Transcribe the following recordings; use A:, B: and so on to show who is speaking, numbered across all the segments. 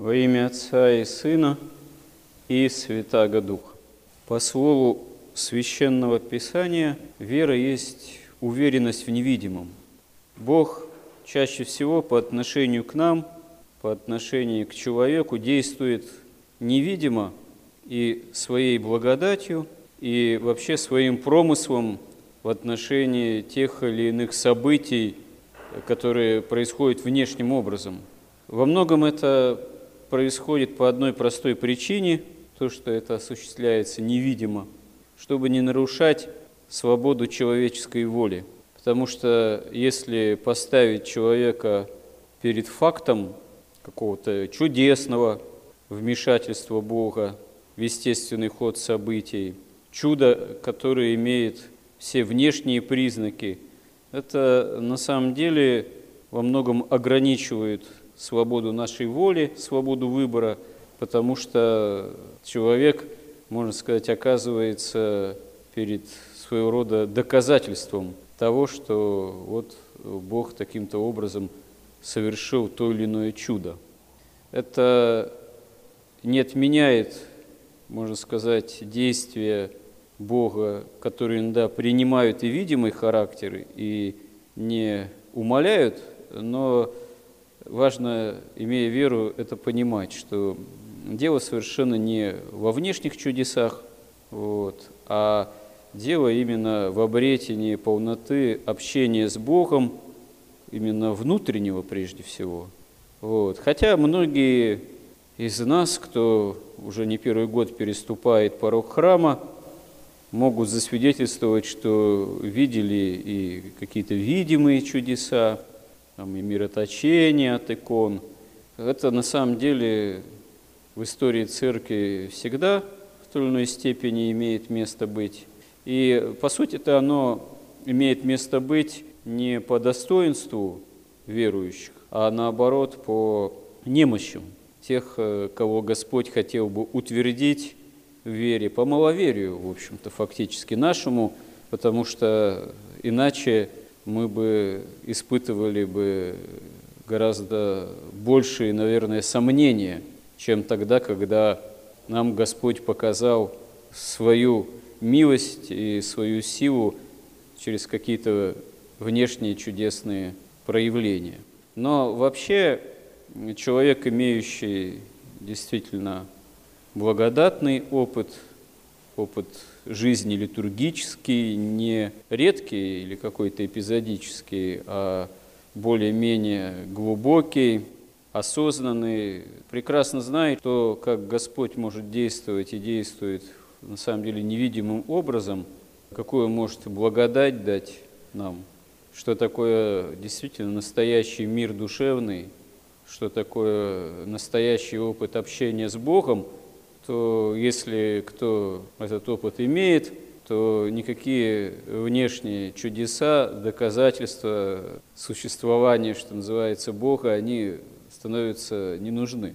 A: Во имя Отца и Сына и Святаго Духа. По слову Священного Писания, вера есть уверенность в невидимом. Бог чаще всего по отношению к нам, по отношению к человеку действует невидимо и своей благодатью, и вообще своим промыслом в отношении тех или иных событий, которые происходят внешним образом. Во многом это происходит по одной простой причине, то, что это осуществляется невидимо, чтобы не нарушать свободу человеческой воли. Потому что если поставить человека перед фактом какого-то чудесного вмешательства Бога в естественный ход событий, чудо, которое имеет все внешние признаки, это на самом деле во многом ограничивает свободу нашей воли, свободу выбора, потому что человек, можно сказать, оказывается перед своего рода доказательством того, что вот Бог таким-то образом совершил то или иное чудо. Это не отменяет, можно сказать, действия Бога, которые иногда принимают и видимый характер, и не умоляют, но важно, имея веру, это понимать, что дело совершенно не во внешних чудесах, вот, а дело именно в обретении полноты общения с Богом, именно внутреннего прежде всего. Вот. Хотя многие из нас, кто уже не первый год переступает порог храма, могут засвидетельствовать, что видели и какие-то видимые чудеса, там, и мироточение от икон. Это на самом деле в истории церкви всегда в той или иной степени имеет место быть. И по сути это оно имеет место быть не по достоинству верующих, а наоборот по немощам тех, э, кого Господь хотел бы утвердить в вере, по маловерию, в общем-то, фактически нашему, потому что иначе мы бы испытывали бы гораздо большие, наверное, сомнения, чем тогда, когда нам Господь показал свою милость и свою силу через какие-то внешние чудесные проявления. Но вообще человек, имеющий действительно благодатный опыт, опыт жизни литургический, не редкий или какой-то эпизодический, а более-менее глубокий, осознанный, прекрасно знает то, как Господь может действовать и действует на самом деле невидимым образом, какую может благодать дать нам, что такое действительно настоящий мир душевный, что такое настоящий опыт общения с Богом – то если кто этот опыт имеет, то никакие внешние чудеса, доказательства существования, что называется, Бога, они становятся не нужны.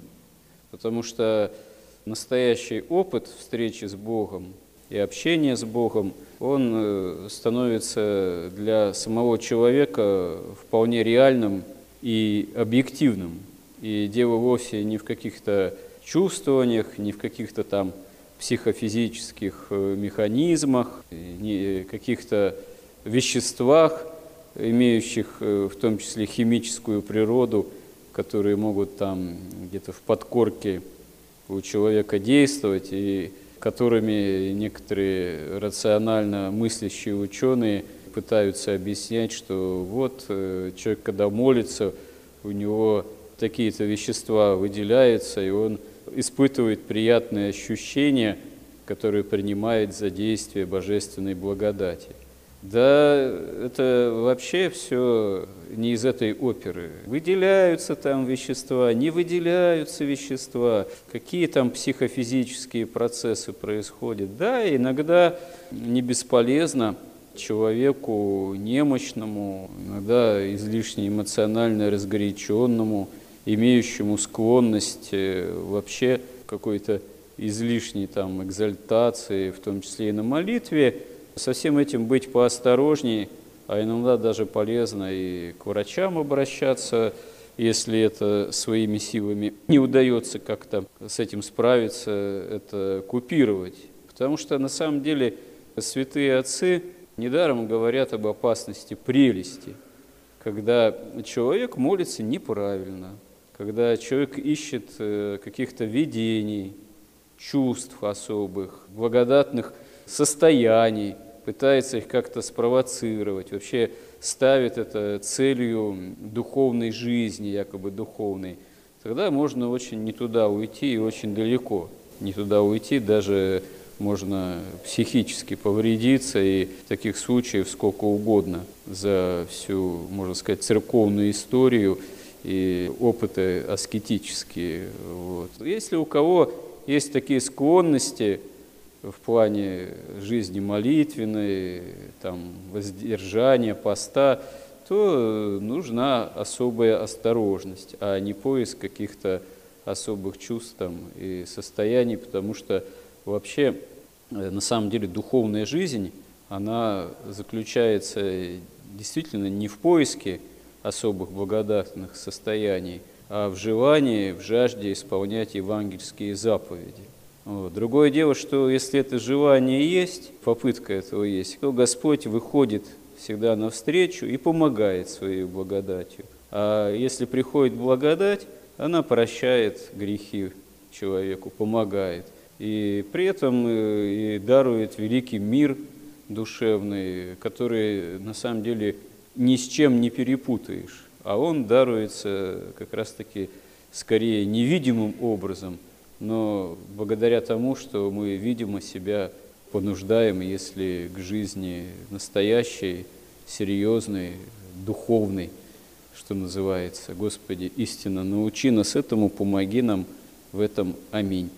A: Потому что настоящий опыт встречи с Богом и общения с Богом, он э, становится для самого человека вполне реальным и объективным. И дело вовсе не в каких-то чувствованиях, не в каких-то там психофизических э, механизмах, не каких-то веществах, имеющих э, в том числе химическую природу, которые могут там где-то в подкорке у человека действовать и которыми некоторые рационально мыслящие ученые пытаются объяснять, что вот э, человек, когда молится, у него такие-то вещества выделяются, и он испытывает приятные ощущения, которые принимает за действие божественной благодати. Да, это вообще все не из этой оперы. Выделяются там вещества, не выделяются вещества, какие там психофизические процессы происходят. Да, иногда не бесполезно человеку немощному, иногда излишне эмоционально разгоряченному – имеющему склонность э, вообще какой-то излишней там экзальтации, в том числе и на молитве, со всем этим быть поосторожней, а иногда даже полезно и к врачам обращаться, если это своими силами не удается как-то с этим справиться, это купировать. Потому что на самом деле святые отцы недаром говорят об опасности прелести, когда человек молится неправильно, когда человек ищет э, каких-то видений, чувств особых, благодатных состояний, пытается их как-то спровоцировать, вообще ставит это целью духовной жизни, якобы духовной, тогда можно очень не туда уйти и очень далеко. Не туда уйти, даже можно психически повредиться, и таких случаев сколько угодно за всю, можно сказать, церковную историю и опыты аскетические. Вот. Если у кого есть такие склонности в плане жизни молитвенной, там, воздержания, поста, то нужна особая осторожность, а не поиск каких-то особых чувств там, и состояний, потому что вообще э, на самом деле духовная жизнь, она заключается действительно не в поиске особых благодатных состояний, а в желании, в жажде исполнять евангельские заповеди. Вот. Другое дело, что если это желание есть, попытка этого есть, то Господь выходит всегда навстречу и помогает своей благодатью. А если приходит благодать, она прощает грехи человеку, помогает. И при этом э, и дарует великий мир душевный, который на самом деле ни с чем не перепутаешь а он даруется как раз-таки скорее невидимым образом, но благодаря тому, что мы, видимо, себя понуждаем, если к жизни настоящей, серьезной, духовной, что называется. Господи, истинно научи нас этому, помоги нам в этом. Аминь.